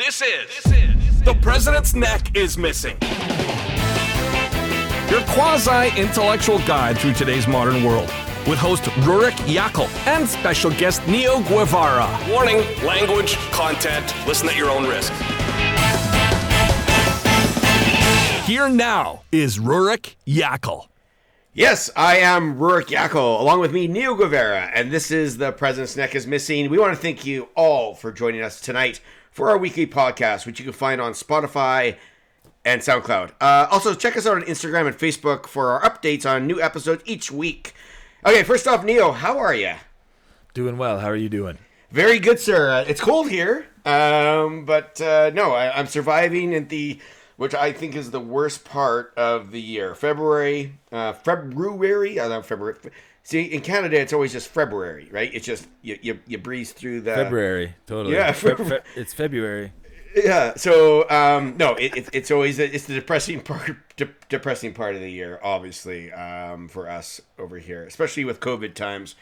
This is The President's Neck is Missing. Your quasi intellectual guide through today's modern world. With host Rurik Yackle and special guest Neo Guevera. Warning language, content, listen at your own risk. Here now is Rurik Yackle. Yes, I am Rurik Yackle, along with me, Neo Guevera, and this is The President's Neck is Missing. We want to thank you all for joining us tonight for our weekly podcast, which you can find on Spotify and SoundCloud. Uh, also, check us out on Instagram and Facebook for our updates on new episodes each week. Okay, first off, Neo, how are you? Doing well. How are you doing? Very good, sir. Uh, it's cold here, um, but uh, no, I, I'm surviving at the which I think is the worst part of the year. February, uh, February, I don't February. See, in Canada, it's always just February, right? It's just you you, you breeze through the February, totally. Yeah, Fe- fe- it's February. Yeah. So um, no, it, it, it's always it's the depressing part, de- depressing part of the year, obviously, um, for us over here, especially with COVID times.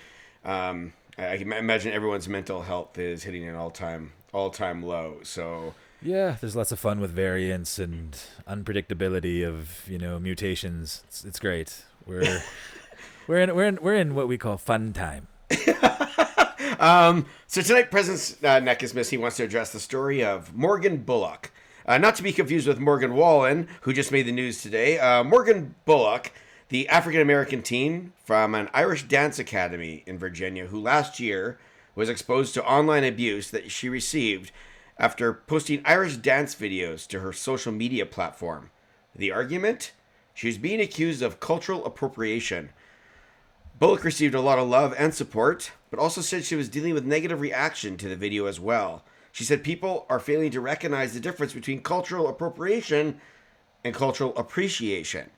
Um, I, I can imagine everyone's mental health is hitting an all time all time low. So. Yeah, there's lots of fun with variants and unpredictability of you know mutations. It's, it's great. We're we're in we're in we're in what we call fun time. Um, so tonight, President uh, Neck is Missing wants to address the story of Morgan Bullock. Uh, not to be confused with Morgan Wallen, who just made the news today. Uh, Morgan Bullock, the African American teen from an Irish dance academy in Virginia, who last year was exposed to online abuse that she received after posting Irish dance videos to her social media platform. The argument? She was being accused of cultural appropriation. Bullock received a lot of love and support, but also said she was dealing with negative reaction to the video as well. She said people are failing to recognize the difference between cultural appropriation and cultural appreciation.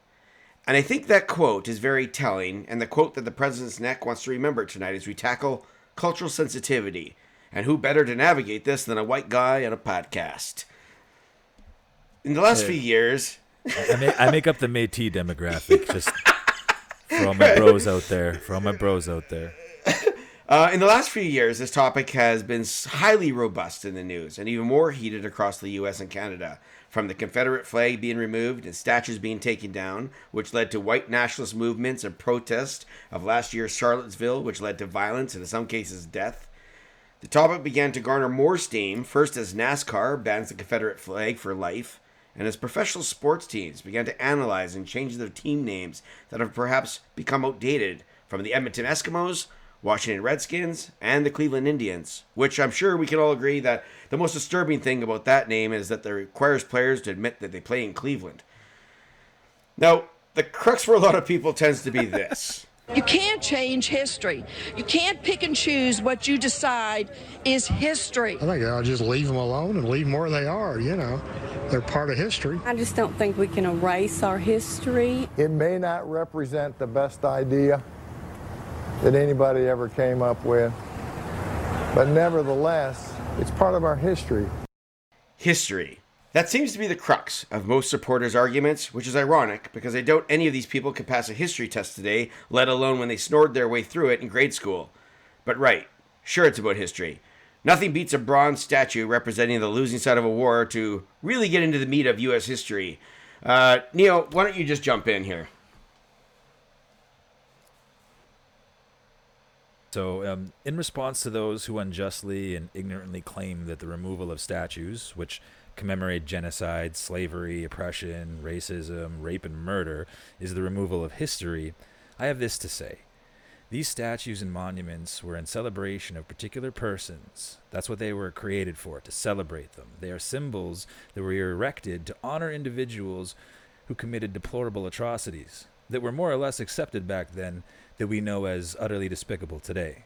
And I think that quote is very telling, and the quote that the President's Neck wants to remember tonight as we tackle cultural sensitivity. And who better to navigate this than a white guy on a podcast? In the last Hey. few years, I make, I make up the Métis demographic just for all my bros out there. For all my bros out there. Uh, in the last few years, this topic has been highly robust in the news and even more heated across the US and Canada. From the Confederate flag being removed and statues being taken down, which led to white nationalist movements and protests of last year's Charlottesville, which led to violence and in some cases death. The topic began to garner more steam, first as NASCAR bans the Confederate flag for life, and as professional sports teams began to analyze and change their team names that have perhaps become outdated from the Edmonton Eskimos, Washington Redskins, and the Cleveland Indians, which I'm sure we can all agree that the most disturbing thing about that name is that it requires players to admit that they play in Cleveland. Now, the crux for a lot of people tends to be this. You can't change history. You can't pick and choose what you decide is history. I think I'll just leave them alone and leave them where they are, you know. They're part of history. I just don't think we can erase our history. It may not represent the best idea that anybody ever came up with, but nevertheless, it's part of our history. history. That seems to be the crux of most supporters' arguments, which is ironic because I doubt any of these people could pass a history test today, let alone when they snored their way through it in grade school. But right, sure it's about history. Nothing beats a bronze statue representing the losing side of a war to really get into the meat of U.S. history. Uh, Neo, why don't you just jump in here? So, um, in response to those who unjustly and ignorantly claim that the removal of statues, which commemorate genocide, slavery, oppression, racism, rape, and murder, is the removal of history, I have this to say. These statues and monuments were in celebration of particular persons. That's what they were created for, to celebrate them. They are symbols that were erected to honor individuals who committed deplorable atrocities that were more or less accepted back then that we know as utterly despicable today.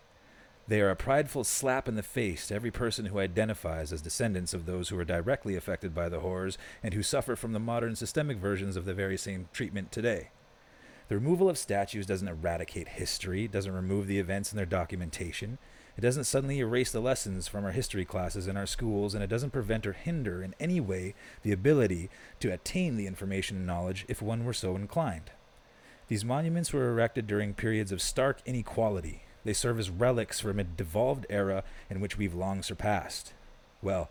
They are a prideful slap in the face to every person who identifies as descendants of those who were directly affected by the horrors and who suffer from the modern systemic versions of the very same treatment today. The removal of statues doesn't eradicate history, doesn't remove the events in their documentation. It doesn't suddenly erase the lessons from our history classes in our schools, and it doesn't prevent or hinder in any way the ability to attain the information and knowledge if one were so inclined. These monuments were erected during periods of stark inequality. They serve as relics from a devolved era in which we've long surpassed. Well,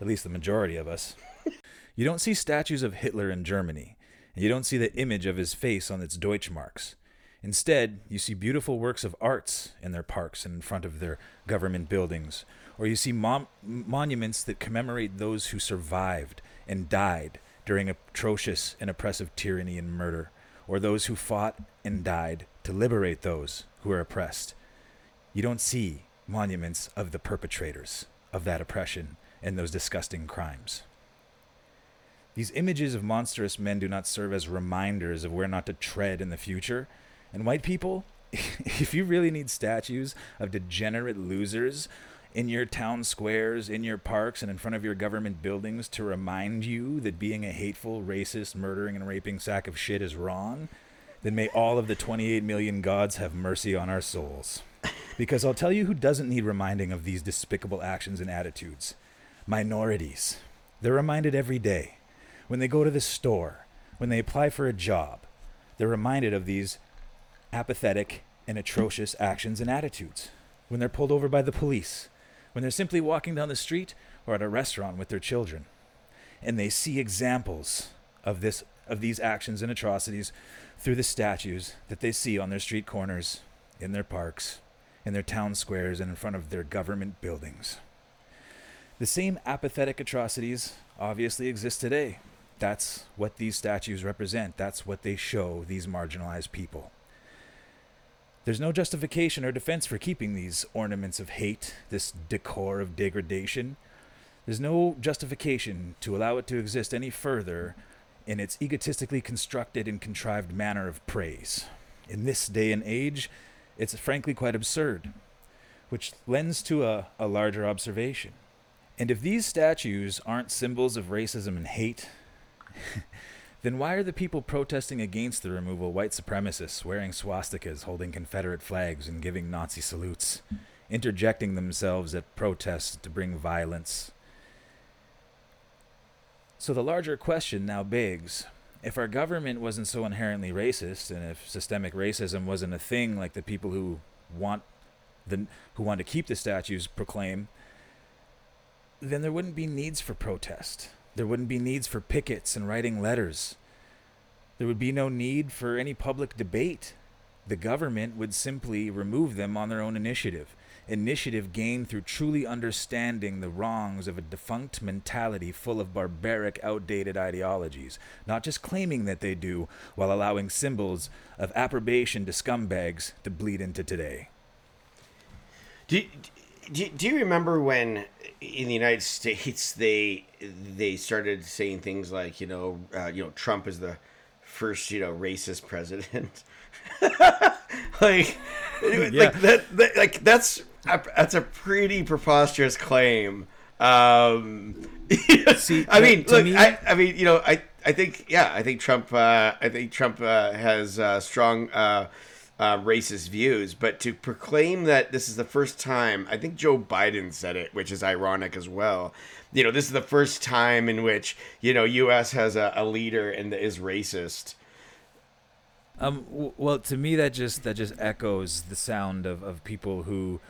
at least the majority of us. You don't see statues of Hitler in Germany, and you don't see the image of his face on its Deutschmarks. Instead, you see beautiful works of arts in their parks and in front of their government buildings, or you see mon- monuments that commemorate those who survived and died during atrocious and oppressive tyranny and murder, or those who fought and died to liberate those who are oppressed. You don't see monuments of the perpetrators of that oppression and those disgusting crimes. These images of monstrous men do not serve as reminders of where not to tread in the future. And white people, if you really need statues of degenerate losers in your town squares, in your parks, and in front of your government buildings to remind you that being a hateful, racist, murdering, and raping sack of shit is wrong, then may all of the 28 million gods have mercy on our souls. Because I'll tell you who doesn't need reminding of these despicable actions and attitudes minorities. They're reminded every day. When they go to the store, when they apply for a job, they're reminded of these apathetic and atrocious actions and attitudes. When they're pulled over by the police, when they're simply walking down the street or at a restaurant with their children, and they see examples of this of these actions and atrocities through the statues that they see on their street corners, in their parks, in their town squares, and in front of their government buildings. The same apathetic atrocities obviously exist today. That's what these statues represent. That's what they show these marginalized people. There's no justification or defense for keeping these ornaments of hate, this decor of degradation. There's no justification to allow it to exist any further in its egotistically constructed and contrived manner of praise. In this day and age, it's frankly quite absurd, which lends to a, a larger observation. And if these statues aren't symbols of racism and hate, then why are the people protesting against the removal white supremacists wearing swastikas, holding Confederate flags, and giving Nazi salutes, interjecting themselves at protests to bring violence? So the larger question now begs if our government wasn't so inherently racist, and if systemic racism wasn't a thing like the people who want the who want to keep the statues proclaim, then there wouldn't be needs for protest. There wouldn't be needs for pickets and writing letters. There would be no need for any public debate. The government would simply remove them on their own initiative. Initiative gained through truly understanding the wrongs of a defunct mentality full of barbaric, outdated ideologies, not just claiming that they do while allowing symbols of approbation to scumbags to bleed into today. Do, do, do you remember when in the United States they they started saying things like you know uh, you know Trump is the first you know racist president like Yeah. like that, that like that's a, that's a pretty preposterous claim. Um See, I mean to look me- I, I mean you know I I think yeah I think Trump uh, I think Trump uh, has uh, strong uh, uh, racist views. But to proclaim that this is the first time I think Joe Biden said it which is ironic as well. You know this is the first time in which you know US has a, a leader and is racist Um, w- well, to me, that just that just echoes the sound of, of people who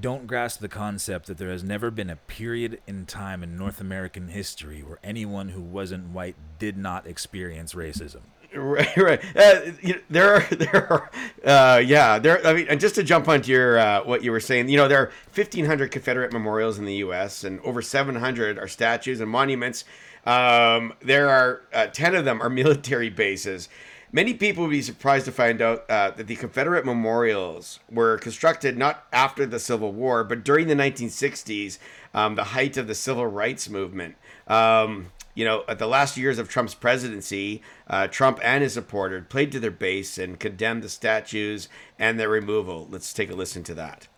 don't grasp the concept that there has never been a period in time in North American history where anyone who wasn't white did not experience racism. Right, right. Uh, you know, there are, there are, uh, yeah, there. I mean, just to jump onto your uh, what you were saying, you know, there are 1,500 Confederate memorials in the U.S. and over 700 are statues and monuments. Um, there are uh, 10 of them are military bases. Many people would be surprised to find out uh, that the Confederate memorials were constructed not after the Civil War, but during the 1960s, um, the height of the civil rights movement. Um, you know, at the last years of Trump's presidency, uh, Trump and his supporters played to their base and condemned the statues and their removal. Let's take a listen to that.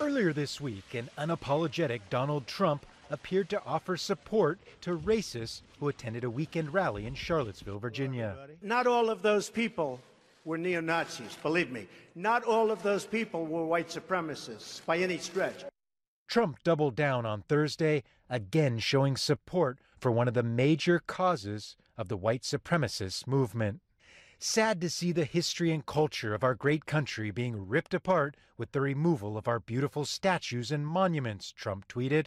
Earlier this week, an unapologetic Donald Trump appeared to offer support to racists who attended a weekend rally in Charlottesville, Virginia. Not all of those people were neo Nazis, believe me. Not all of those people were white supremacists by any stretch. Trump doubled down on Thursday, again showing support for one of the major causes of the white supremacist movement. Sad to see the history and culture of our great country being ripped apart with the removal of our beautiful statues and monuments, Trump tweeted.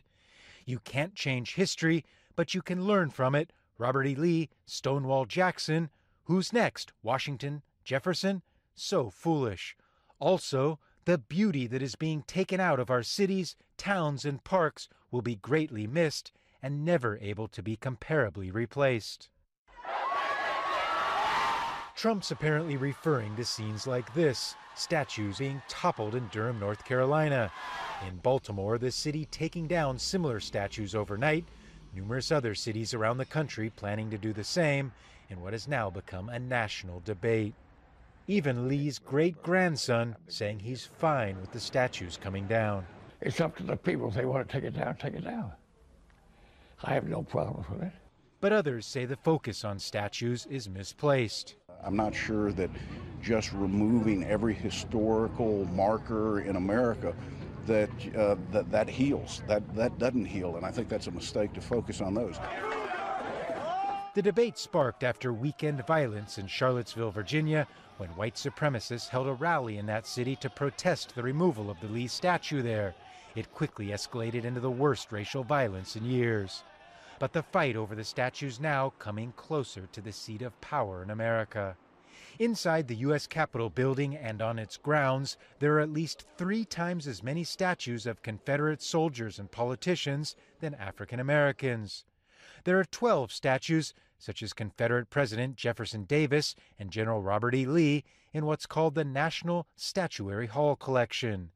You can't change history, but you can learn from it. Robert E. Lee, Stonewall Jackson. Who's next? Washington? Jefferson? So foolish. Also, the beauty that is being taken out of our cities, towns, and parks will be greatly missed and never able to be comparably replaced. Trump's apparently referring to scenes like this statues being toppled in Durham, North Carolina. In Baltimore, the city taking down similar statues overnight, numerous other cities around the country planning to do the same in what has now become a national debate. Even Lee's great grandson saying he's fine with the statues coming down. It's up to the people. If they want to take it down, take it down. I have no problems with it. But others say the focus on statues is misplaced. I'm not sure that just removing every historical marker in America that uh, that that heals. That that doesn't heal, and I think that's a mistake to focus on those. The debate sparked after weekend violence in Charlottesville, Virginia, when white supremacists held a rally in that city to protest the removal of the Lee statue there. It quickly escalated into the worst racial violence in years. But the fight over the statues now coming closer to the seat of power in America. Inside the U.S. Capitol building and on its grounds, there are at least three times as many statues of Confederate soldiers and politicians than African Americans. There are 12 statues, such as Confederate President Jefferson Davis and General Robert E. Lee, in what's called the National Statuary Hall Collection.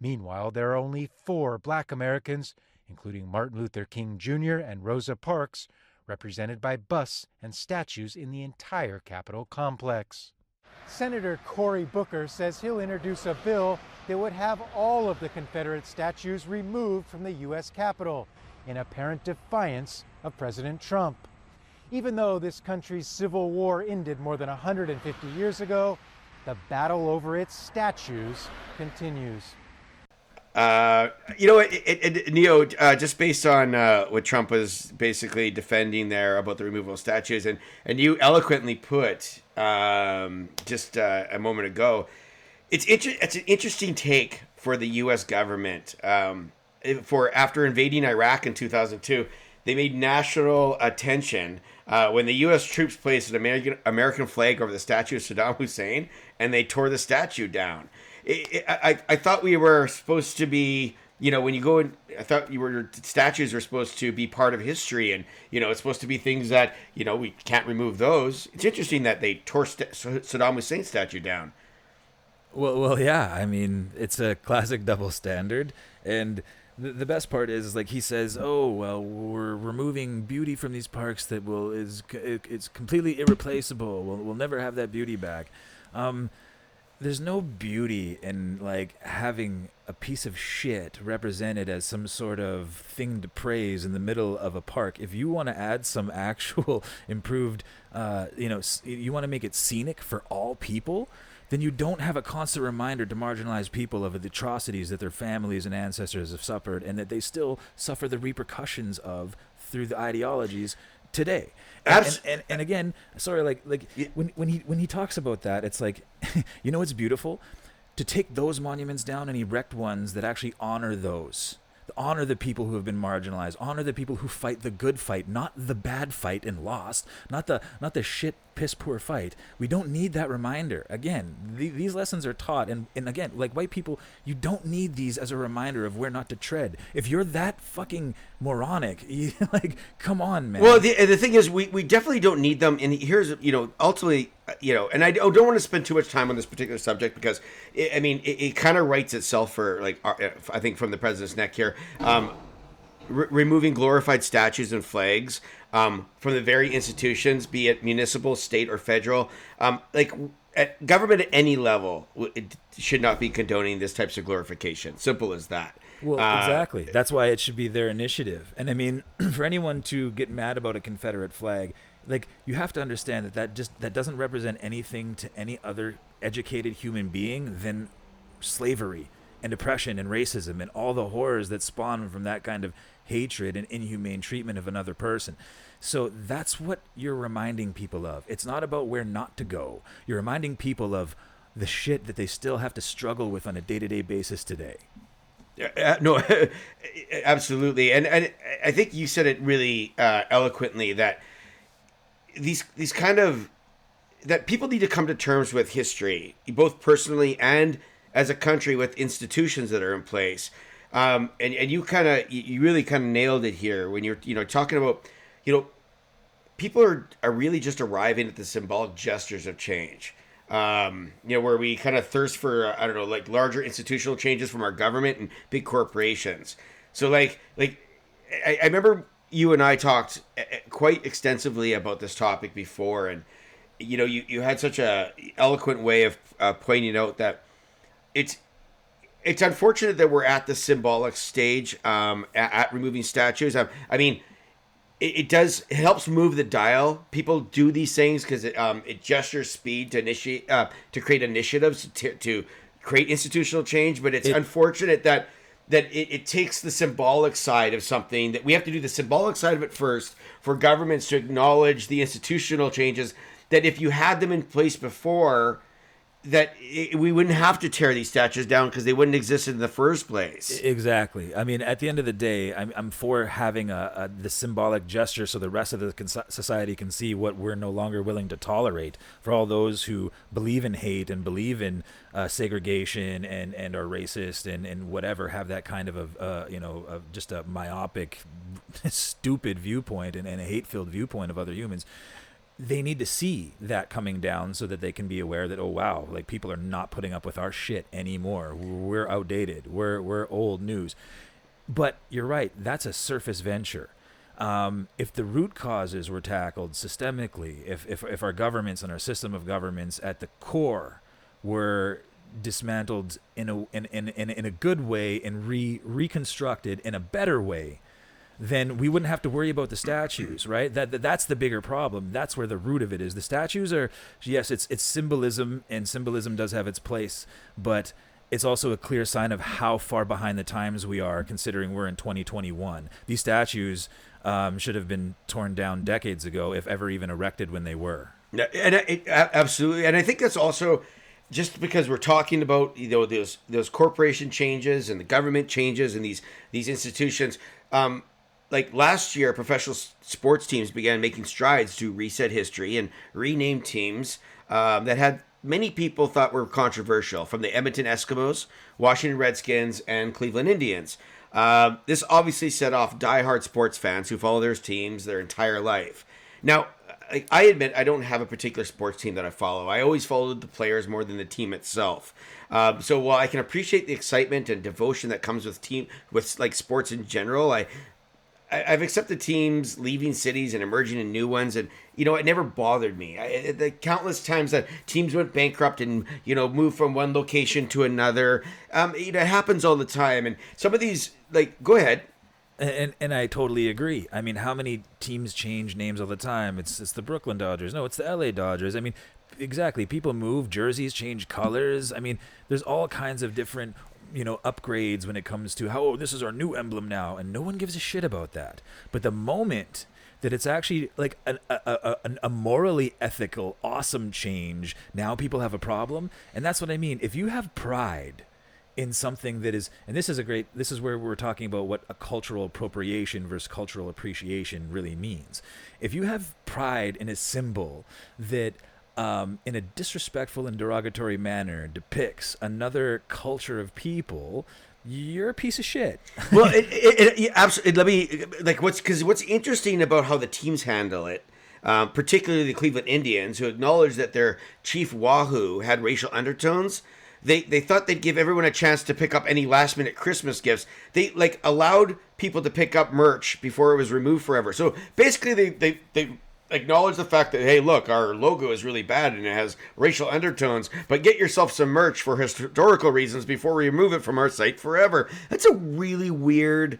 Meanwhile, there are only four black Americans, including Martin Luther King Jr. and Rosa Parks, represented by busts and statues in the entire Capitol complex. Senator Cory Booker says he'll introduce a bill that would have all of the Confederate statues removed from the U.S. Capitol in apparent defiance of President Trump. Even though this country's civil war ended more than 150 years ago, the battle over its statues continues. Uh, you know, it, it, it, Neo, uh, just based on uh, what Trump was basically defending there about the removal of statues, and and you eloquently put um, just uh, a moment ago, it's inter- it's an interesting take for the U.S. government. Um, for after invading Iraq in 2002, they made national attention uh, when the U.S. troops placed an American American flag over the statue of Saddam Hussein, and they tore the statue down I, I thought we were supposed to be you know when you go in i thought you were statues are supposed to be part of history and you know it's supposed to be things that you know we can't remove those. It's interesting that they tore St- saddam hussein statue down. Well well yeah. I mean it's a classic double standard. And the, the best part is like he says oh well we're removing beauty from these parks that will is it's completely irreplaceable. We'll, we'll never have that beauty back. Um, there's no beauty in like having a piece of shit represented as some sort of thing to praise in the middle of a park. If you want to add some actual improved, uh, you know, you want to make it scenic for all people, then you don't have a constant reminder to marginalized people of the atrocities that their families and ancestors have suffered and that they still suffer the repercussions of through the ideologies today. And, and, and, and, again, sorry, like like when when he when he talks about that, it's like, you know, it's beautiful? To take those monuments down and erect ones that actually honor those honor the people who have been marginalized honor the people who fight the good fight not the bad fight and lost not the not the shit piss poor fight. We don't need that reminder. Again the, these lessons are taught and, and again like white people you don't need these as a reminder of where not to tread. If you're that fucking moronic you, like come on man. Well the, the thing is we, we definitely don't need them. And here's you know ultimately you know, and I don't want to spend too much time on this particular subject because, it, I mean, it, it kind of writes itself for like uh, I think from the president's neck here. Um, re- removing glorified statues and flags um, from the very institutions, be it municipal, state, or federal, um, like at government at any level, it should not be condoning this types of glorification. Simple as that. Well, uh, exactly. That's why it should be their initiative. And I mean, for anyone to get mad about a Confederate flag, like you have to understand that that just that doesn't represent anything to any other educated human being than slavery and oppression and racism and all the horrors that spawn from that kind of hatred and inhumane treatment of another person. So that's what you're reminding people of. It's not about where not to go. You're reminding people of the shit that they still have to struggle with on a day-to-day basis today. Uh, no, absolutely, and and I think you said it really uh, eloquently that these these kind of that people need to come to terms with history, both personally and as a country with institutions that are in place. Um, and and you kind of you really kind of nailed it here when you're you know talking about you know people are are really just arriving at the symbolic gestures of change um, you know, where we kind of thirst for I don't know, like larger institutional changes from our government and big corporations. So like like I, I remember you and I talked eh, eh, quite extensively about this topic before, and you know, you you had such a eloquent way of uh, pointing out that it's it's unfortunate that we're at the symbolic stage um, at, at removing statues. Um, I mean it, it does it helps move the dial. People do these things because it um it gestures speed to initiate uh, to create initiatives to to create institutional change. But it's It- unfortunate that that it, it takes the symbolic side of something that we have to do the symbolic side of it first for governments to acknowledge the institutional changes that if you had them in place before that it, we wouldn't have to tear these statues down because they wouldn't exist in the first place Exactly. I mean, at the end of the day, I'm, I'm for having a, a the symbolic gesture so the rest of the con- society can see what we're no longer willing to tolerate. For all those who believe in hate and believe in uh, segregation and, and are racist and, and whatever, have that kind of a uh, you know of just a myopic, stupid viewpoint and, and a hate filled viewpoint of other humans they need to see that coming down so that they can be aware that oh wow like people are not putting up with our shit anymore. We're outdated. We're we're old news. But you're right. That's a surface venture. Um, if the root causes were tackled systemically if, if if our governments and our system of governments at the core were dismantled in a in, in, in, in a good way and re reconstructed in a better way then we wouldn't have to worry about the statues, right? That, that that's the bigger problem. That's where the root of it is. The statues are yes, it's it's symbolism and symbolism does have its place, but it's also a clear sign of how far behind the times we are considering we're in 2021. These statues um, should have been torn down decades ago if ever even erected when they were. And it, absolutely, and I think that's also just because we're talking about you know those those corporation changes and the government changes and these these institutions. Um, like last year, professional sports teams began making strides to reset history and rename teams um, that had many people thought were controversial, from the Edmonton Eskimos, Washington Redskins, and Cleveland Indians. Um, this obviously set off diehard sports fans who follow their teams their entire life. Now, I, I admit I don't have a particular sports team that I follow. I always followed the players more than the team itself. Um, so while I can appreciate the excitement and devotion that comes with team with like sports in general, I I, have accepted teams leaving cities and emerging in new ones, and you know it never bothered me. I, the countless times that teams went bankrupt and you know moved from one location to another, um, you know, it happens all the time. And some of these, like, go ahead. And, and I totally agree. I mean, how many teams change names all the time? It's it's the Brooklyn Dodgers. No, it's the LA Dodgers. I mean, exactly. People move, jerseys change colors. I mean, there's all kinds of different you know upgrades when it comes to how oh, this is our new emblem now, and no one gives a shit about that. But the moment that it's actually like a, a, a, a, morally ethical, awesome change. Now people have a problem. And that's what I mean. If you have pride in something that is, and this is a great, this is where we're talking about what a cultural appropriation versus cultural appreciation really means. If you have pride in a symbol that um, in a disrespectful and derogatory manner depicts another culture of people, you're a piece of shit. well, it, it, it, absolutely. Let me like what's because what's interesting about how the teams handle it. Um, particularly the Cleveland Indians, who acknowledged that their chief Wahoo had racial undertones. They, they thought they'd give everyone a chance to pick up any last minute Christmas gifts. They like allowed people to pick up merch before it was removed forever. So basically, they, they, they acknowledge the fact that hey look our logo is really bad and it has racial undertones but get yourself some merch for historical reasons before we remove it from our site forever. That's a really weird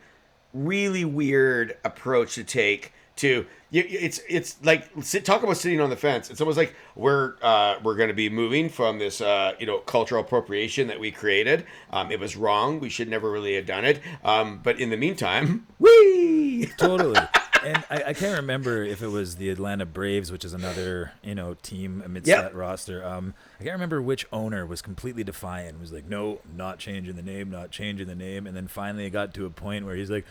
really weird approach to take to it's it's like talk about sitting on the fence. It's almost like we're uh, we're going to be moving from this uh, you know cultural appropriation that we created. Um, it was wrong. We should never really have done it. Um, but in the meantime we totally and I, I can't remember if it was the Atlanta Braves, which is another you know team amidst Yeah. that roster. Um, I can't remember which owner was completely defiant. Was like, no, not changing the name, not changing the name. And then finally, it got to a point where he's like.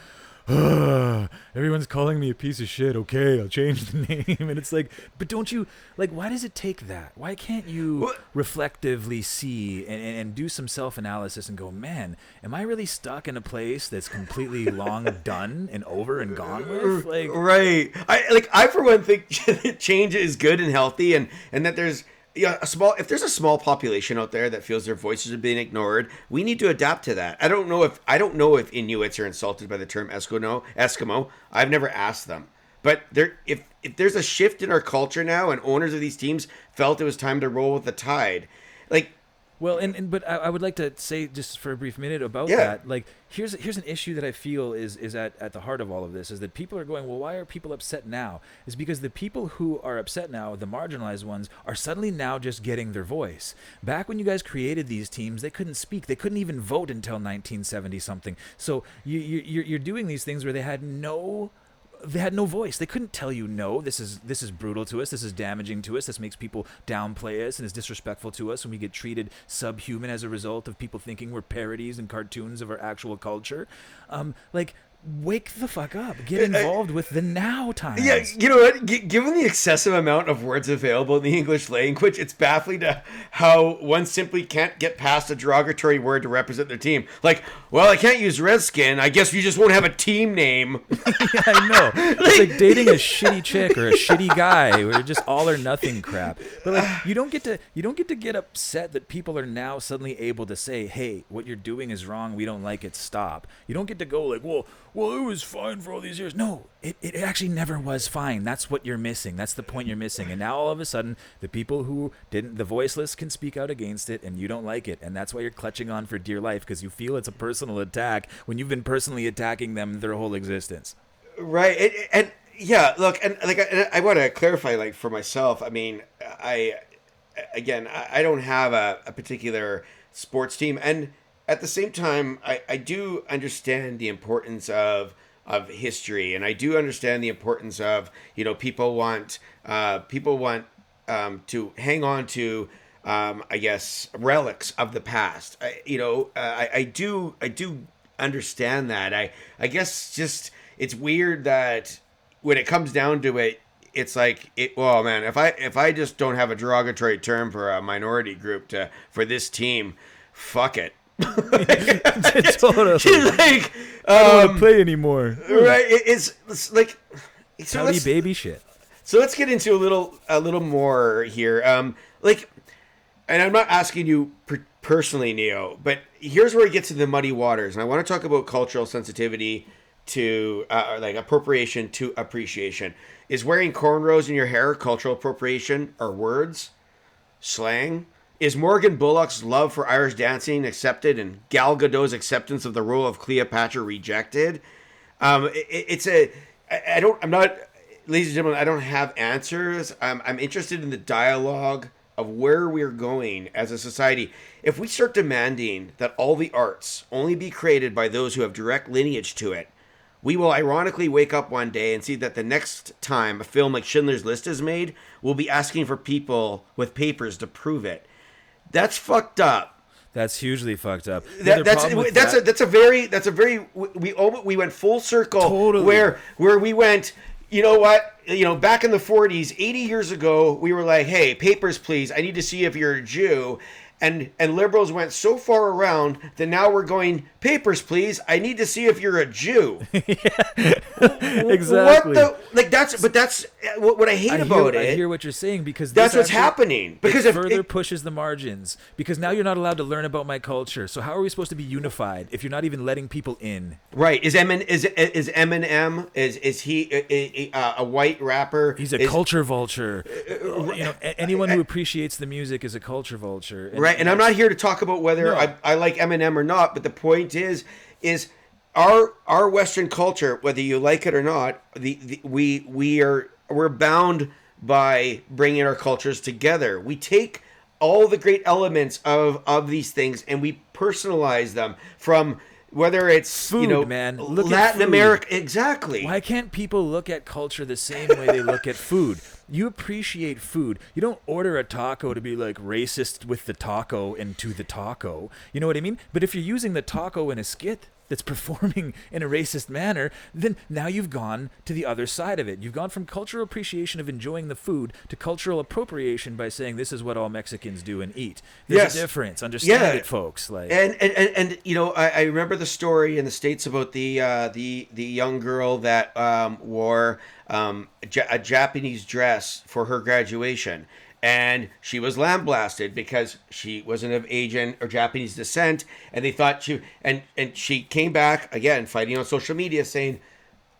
"Ah, everyone's calling me a piece of shit. Okay, I'll change the name. And it's like, but don't you like? Why does it take that? Why can't you reflectively see and, and, and do some self analysis and go, man, am I really stuck in a place that's completely long done and over and gone with? Like, right. I like I for one think change is good and healthy, and and that there's yeah a small if there's a small population out there that feels their voices are being ignored, we need to adapt to that. I don't know if I don't know if Inuits are insulted by the term Eskimo. Eskimo. I've never asked them, but there if if there's a shift in our culture now, and owners of these teams felt it was time to roll with the tide, like Well, and, and but I, I would like to say just for a brief minute about Yeah. that. Like, here's here's an issue that I feel is is at, at the heart of all of this is that people are going, well, why are people upset now? Is because the people who are upset now, the marginalized ones, are suddenly now just getting their voice. Back when you guys created these teams, they couldn't speak. They couldn't even vote until 1970 something. So you, you you're, you're doing these things where they had no they had no voice. They couldn't tell you no. This is this is brutal to us. This is damaging to us. This makes people downplay us and is disrespectful to us, and we get treated subhuman as a result of people thinking we're parodies and cartoons of our actual culture. Um, like wake the fuck up. Get uh, uh, involved with the now times. Yeah, you know what? G- given the excessive amount of words available in the English language, it's baffling to how one simply can't get past a derogatory word to represent their team. Like, well, I can't use Redskin. I guess you just won't have a team name. I know. It's like dating a shitty chick or a shitty guy, or just all or nothing crap. But like, you don't get to you don't get to get upset that people are now suddenly able to say, "Hey, what you're doing is wrong. We don't like it. Stop." You don't get to go like, "Well, well, it was fine for all these years." No, it, it actually never was fine. That's what you're missing. That's the point you're missing. And now all of a sudden, the people who didn't, the voiceless, can speak out against it, and you don't like it, and that's why you're clutching on for dear life because you feel it's a personal attack when you've been personally attacking them their whole existence. Right, and, and yeah, look, and like I, I want to clarify, like for myself. I mean, I again, I, don't have a, a particular sports team, and at the same time, I, I do understand the importance of of history, and I do understand the importance of you know people want uh, people want um, to hang on to um, I guess relics of the past. I, you know, uh, I, I do I do understand that. I I guess just it's weird that when it comes down to it, it's like it. Well, man, if I if I just don't have a derogatory term for a minority group to for this team, fuck it. Totally. like, I don't want um, to play anymore. right? It, it's, it's like so let's- baby shit. so let's get into a little a little more here. Um, like, and I'm not asking you per- personally, Neo, but here's where it gets to the muddy waters, and I want to talk about cultural sensitivity to uh, or like appropriation to appreciation. Is wearing cornrows in your hair cultural appropriation or words, slang? Is Morgan Bullock's love for Irish dancing accepted and Gal Gadot's acceptance of the role of Cleopatra rejected? Um, it, it's a, I, don't, I'm not, ladies and gentlemen, I don't have answers. I'm, I'm interested in the dialogue of where we're going as a society. If we start demanding that all the arts only be created by those who have direct lineage to it, we will ironically wake up one day and see that the next time a film like Schindler's List is made, we'll be asking for people with papers to prove it. That's fucked up. That's hugely fucked up. That, that's that's that- a that's a very that's a very we we, we went full circle Totally. where where we went. You know what? You know, back in the 40s, 80 years ago, we were like, "Hey, papers, please. I need to see if you're a Jew." And and liberals went so far around that now we're going, "Papers, please. I need to see if you're a Jew." exactly. What the like? That's but that's uh, what, what I hate I about hear, it. I hear what you're saying because That's what's actually- happening. Because it further it- pushes the margins. Because now you're not allowed to learn about my culture. So how are we supposed to be unified if you're not even letting people in? Right? Is Emin is is Eminem is is he a, a, uh, a white rapper? He's a Is- culture vulture. Uh, uh, you know, anyone who appreciates the music is a culture vulture. right? And I'm not here to talk about whether No. I, I like Eminem or not, but the point is, is our our Western culture, whether you like it or not, the, the we we are we're bound by bringing our cultures together. We take all the great elements of of these things and we personalize them from whether it's Food, you know man. Look at Latin. America exactly. Why can't people look at culture the same way they look at food? You appreciate food. You don't order a taco to be like racist with the taco and to the taco. You know what I mean? But if you're using the taco in a skit that's performing in a racist manner, then now you've gone to the other side of it. You've gone from cultural appreciation of enjoying the food to cultural appropriation by saying this is what all Mexicans do and eat. There's Yes. a difference. Understand Yeah. it, folks. Like and and, and, and you know I, I remember the story in the states about the uh, the the young girl that um, wore um, a, a Japanese dress for her graduation, and she was lambasted because she wasn't of Asian or Japanese descent, and they thought she and and she came back again fighting on social media saying.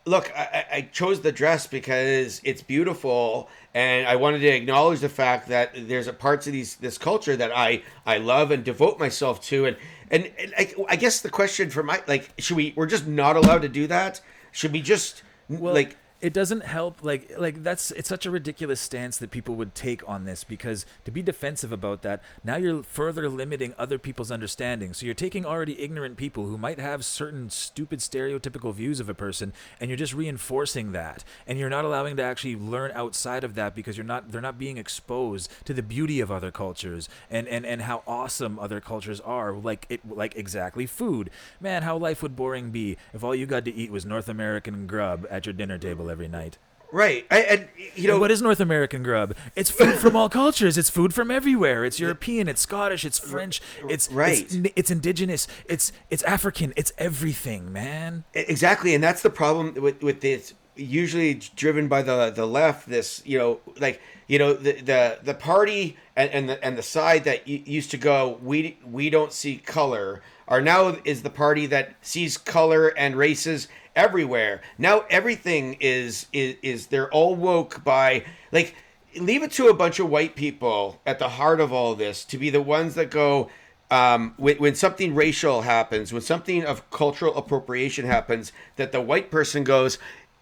Look, I, I chose the dress because it's beautiful, and I wanted to acknowledge the fact that there's a parts of these this culture that I I love and devote myself to, and and, and I, I guess the question for my like, should we? We're just not allowed to do that. Should we just well, like? It doesn't help like like that's it's such a ridiculous stance that people would take on this because to be defensive about that now you're further limiting other people's understanding. So you're taking already ignorant people who might have certain stupid stereotypical views of a person and you're just reinforcing that. And you're not allowing to actually learn outside of that because you're not they're not being exposed to the beauty of other cultures and and and how awesome other cultures are like it like exactly food. Man how life would boring be if all you got to eat was north american grub at your dinner table every night Right. I, and you know And what is North American grub? It's food from all cultures. It's food from everywhere. It's European. It's Scottish. It's French. It's Right. It's, it's indigenous. It's it's African. It's everything, man. Exactly, and that's the problem with with this. Usually driven by the the left. This you know like you know the the the party and, and the and the side that used to go we we don't see color are now is the party that sees color and races everywhere. Now everything is is is they're all woke by like leave it to a bunch of white people at the heart of all this to be the ones that go um, when, when something racial happens, when something of cultural appropriation happens, that the white person goes,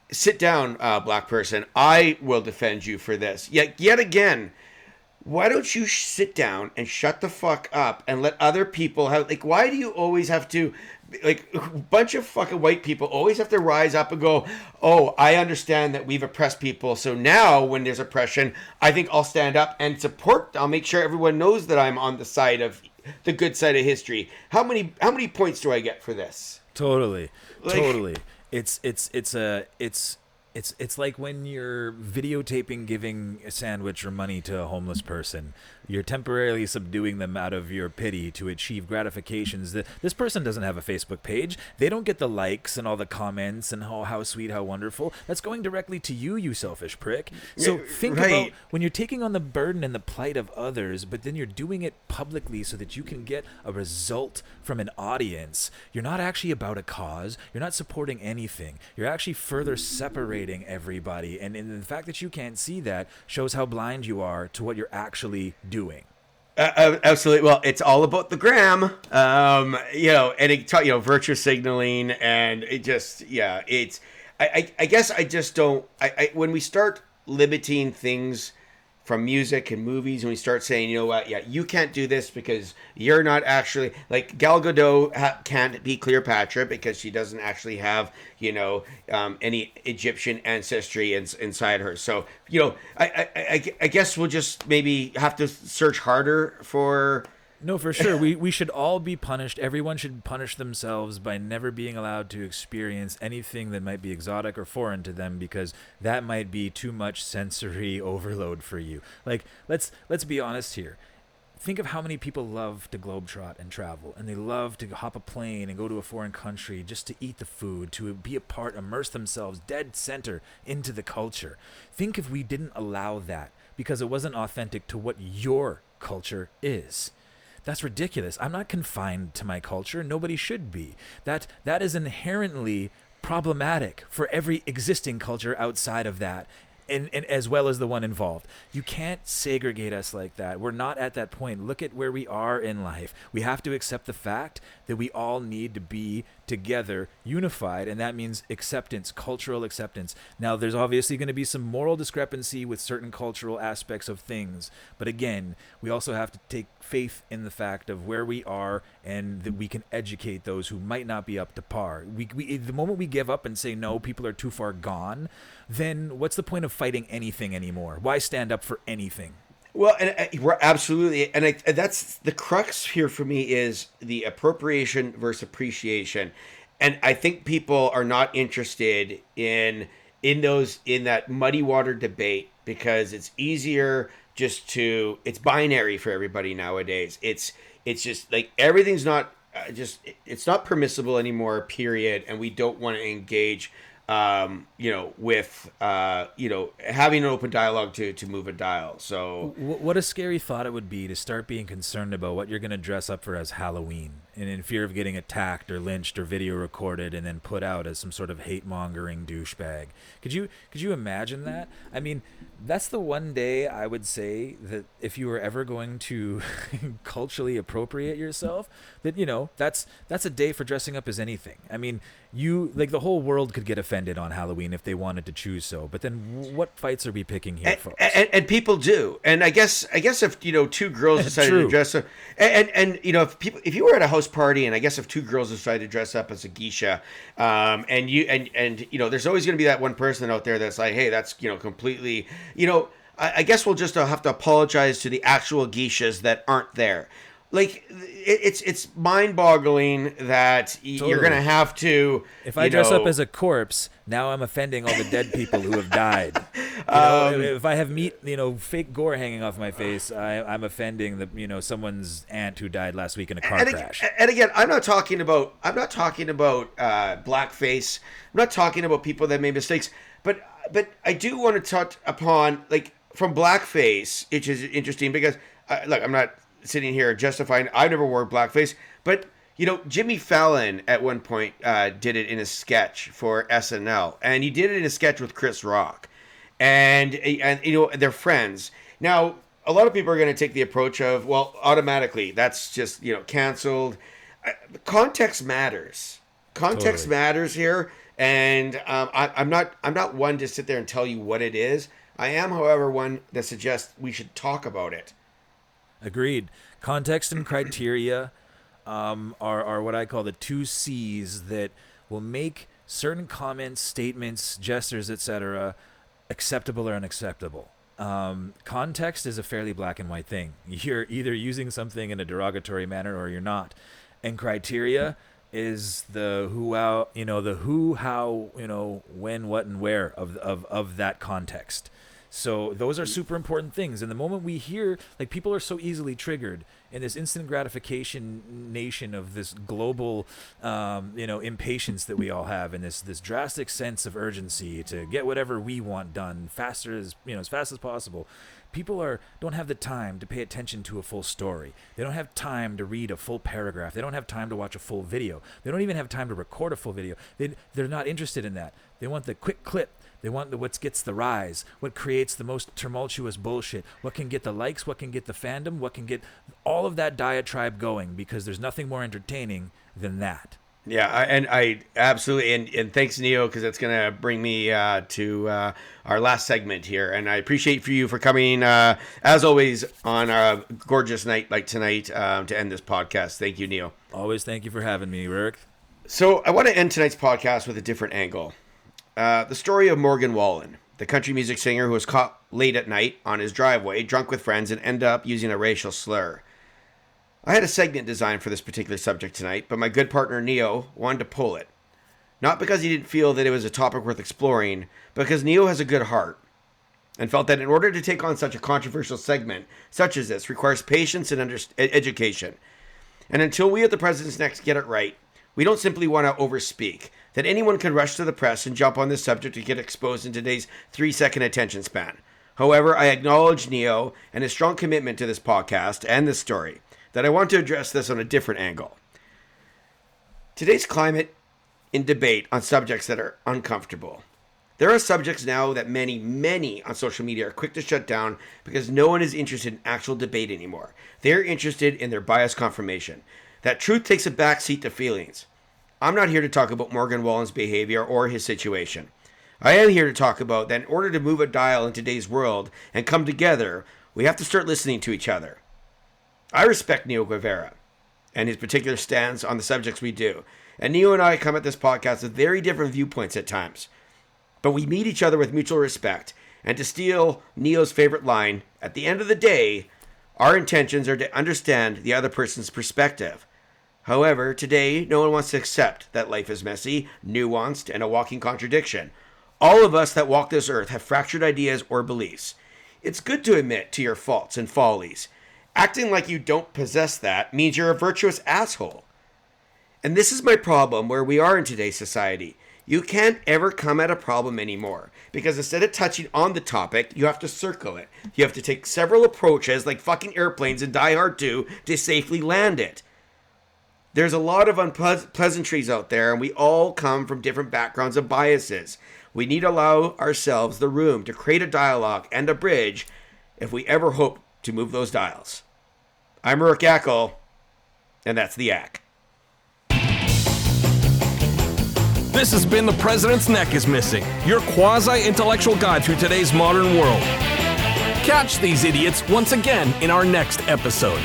"Sit down, uh, black person. I will defend you for this." Yet, yet again, why don't you sh- sit down and shut the fuck up and let other people have like? Why do you always have to? Like a bunch of fucking white people always have to rise up and go, "Oh, I understand that we've oppressed people. So now when there's oppression, I think I'll stand up and support. I'll make sure everyone knows that I'm on the side of the good side of history. How many how many points do I get for this? Totally, Like- totally. It's it's it's a it's it's it's like when you're videotaping giving a sandwich or money to a homeless person. You're temporarily subduing them out of your pity to achieve gratifications. That this person doesn't have a Facebook page. They don't get the likes and all the comments and how how sweet, how wonderful. That's going directly to you, you selfish prick. So Yeah, think about when you're taking on the burden and the plight of others, but then you're doing it publicly so that you can get a result from an audience, you're not actually about a cause. You're not supporting anything. You're actually further separating everybody. And, and the fact that you can't see that shows how blind you are to what you're actually doing. Uh, uh, absolutely. Well, it's all about the gram, um, you know, and it, you know, virtue signaling, and it just, yeah, it's. I, I, I guess I just don't. I, I when we start limiting things from music and movies, and we start saying, you know what, yeah, you can't do this because you're not actually like Gal Gadot ha- can't be Cleopatra because she doesn't actually have, you know, um, any Egyptian ancestry in, inside her. So, you know, I, I, I, I guess we'll just maybe have to search harder for. No, for sure. we we should all be punished. Everyone should punish themselves by never being allowed to experience anything that might be exotic or foreign to them because that might be too much sensory overload for you. Like let's let's be honest here. Think of how many people love to globetrot and travel, and they love to hop a plane and go to a foreign country just to eat the food, to be a part, immerse themselves dead center into the culture. Think if we didn't allow that because it wasn't authentic to what your culture is. That's ridiculous. I'm not confined to my culture. Nobody should be. That that is inherently problematic for every existing culture outside of that. And, and as well as the one involved. You can't segregate us like that. We're not at that point. Look at where we are in life. We have to accept the fact that we all need to be together, unified, and that means acceptance, cultural acceptance. Now, there's obviously going to be some moral discrepancy with certain cultural aspects of things, but again, we also have to take faith in the fact of where we are and that we can educate those who might not be up to par. We, we the moment we give up and say no, people are too far gone, then what's the point of fighting anything anymore? Why stand up for anything? Well, and uh, we're absolutely, and I, that's the crux here for me is the appropriation versus appreciation, and I think people are not interested in in those in that muddy water debate because it's easier just to it's binary for everybody nowadays. It's it's just like everything's not uh, just it's not permissible anymore. Period, and we don't want to engage um, you know, with uh, you know having an open dialogue to to move a dial. So, what a scary thought it would be to start being concerned about what you're going to dress up for as Halloween, and in fear of getting attacked or lynched or video recorded and then put out as some sort of hate mongering douchebag. Could you could you imagine that? I mean, that's the one day I would say that if you were ever going to culturally appropriate yourself, that you know that's that's a day for dressing up as anything. I mean, you like the whole world could get offended on Halloween if they wanted to choose so. But then, what fights are we picking here, and, folks? And, and, people do, and I guess I guess if you know two girls decided to dress up, and, and, and you know if people if you were at a house party, and I guess if two girls decide to dress up as a geisha, um, and you and and you know there's always going to be that one person out there that's like, hey, that's you know completely you know, I, I guess we'll just uh, have to apologize to the actual geishas that aren't there. Like it, it's it's mind boggling that totally. you're gonna have to. If I dress know, up as a corpse, now I'm offending all the dead people who have died. You know, um, if I have meat, you know, fake gore hanging off my face, I, I'm offending the you know someone's aunt who died last week in a car and crash. Again, and again, I'm not talking about I'm not talking about uh, blackface. I'm not talking about people that made mistakes. But but I do want to touch upon like from blackface, which is interesting because uh, look, I'm not sitting here justifying. I've never wore blackface, but you know, Jimmy Fallon at one point uh, did it in a sketch for SNL, and he did it in a sketch with Chris Rock, and and you know they're friends. Now, a lot of people are going to take the approach of, well, automatically that's just you know canceled. Context matters. Context totally. matters here, and um, I, I'm not I'm not one to sit there and tell you what it is. I am, however, one that suggests we should talk about it. Agreed. Context and criteria um, are, are what I call the two C's that will make certain comments, statements, gestures, etc., acceptable or unacceptable. Um, context is a fairly black and white thing. You're either using something in a derogatory manner or you're not. And criteria is the who, how, you know, the who, how, you know, when, what, and where of of of that context. So those are super important things. And the moment we hear, like people are so easily triggered in this instant gratification nation of this global, um, you know, impatience that we all have, and this this drastic sense of urgency to get whatever we want done faster as you know as fast as possible. People are don't have the time to pay attention to a full story. They don't have time to read a full paragraph. They don't have time to watch a full video. They don't even have time to record a full video. They they're not interested in that. They want the quick clip they want the what gets the rise, what creates the most tumultuous bullshit, what can get the likes, what can get the fandom, what can get all of that diatribe going because there's nothing more entertaining than that. Yeah, I, and I absolutely and, and thanks Neo because that's gonna bring me uh, to uh, our last segment here, and I appreciate for you for coming uh, as always on a gorgeous night like tonight um, to end this podcast. Thank you, Neo. Always thank you for having me, Rick. So I want to end tonight's podcast with a different angle. Uh, the story of Morgan Wallen, the country music singer who was caught late at night on his driveway, drunk with friends, and ended up using a racial slur. I had a segment designed for this particular subject tonight, but my good partner Neo wanted to pull it. Not because he didn't feel that it was a topic worth exploring, but because Neo has a good heart and felt that in order to take on such a controversial segment such as this requires patience and under- education. And until we at the President's Neck get it right, we don't simply want to overspeak that anyone can rush to the press and jump on this subject to get exposed in today's three second attention span. However, I acknowledge Neo and his strong commitment to this podcast and this story, that I want to address this on a different angle. Today's climate in debate on subjects that are uncomfortable. There are subjects now that many, many on social media are quick to shut down because no one is interested in actual debate anymore. They're interested in their bias confirmation. That truth takes a backseat to feelings. I'm not here to talk about Morgan Wallen's behavior or his situation. I am here to talk about that in order to move a dial in today's world and come together, we have to start listening to each other. I respect Neo Guevera and his particular stance on the subjects we do. And Neo and I come at this podcast with very different viewpoints at times. But we meet each other with mutual respect. And to steal Neo's favorite line, at the end of the day, our intentions are to understand the other person's perspective. However, today, no one wants to accept that life is messy, nuanced, and a walking contradiction. All of us that walk this earth have fractured ideas or beliefs. It's good to admit to your faults and follies. Acting like you don't possess that means you're a virtuous asshole. And this is my problem where we are in today's society. You can't ever come at a problem anymore because instead of touching on the topic, you have to circle it. You have to take several approaches, like fucking airplanes and Die Hard 2, to safely land it. There's a lot of unpleasantries out there, and we all come from different backgrounds and biases. We need to allow ourselves the room to create a dialogue and a bridge if we ever hope to move those dials. I'm Rick Yackle, and that's the Ack. This has been The President's Neck is Missing, your quasi intellectual guide through today's modern world. Catch these idiots once again in our next episode.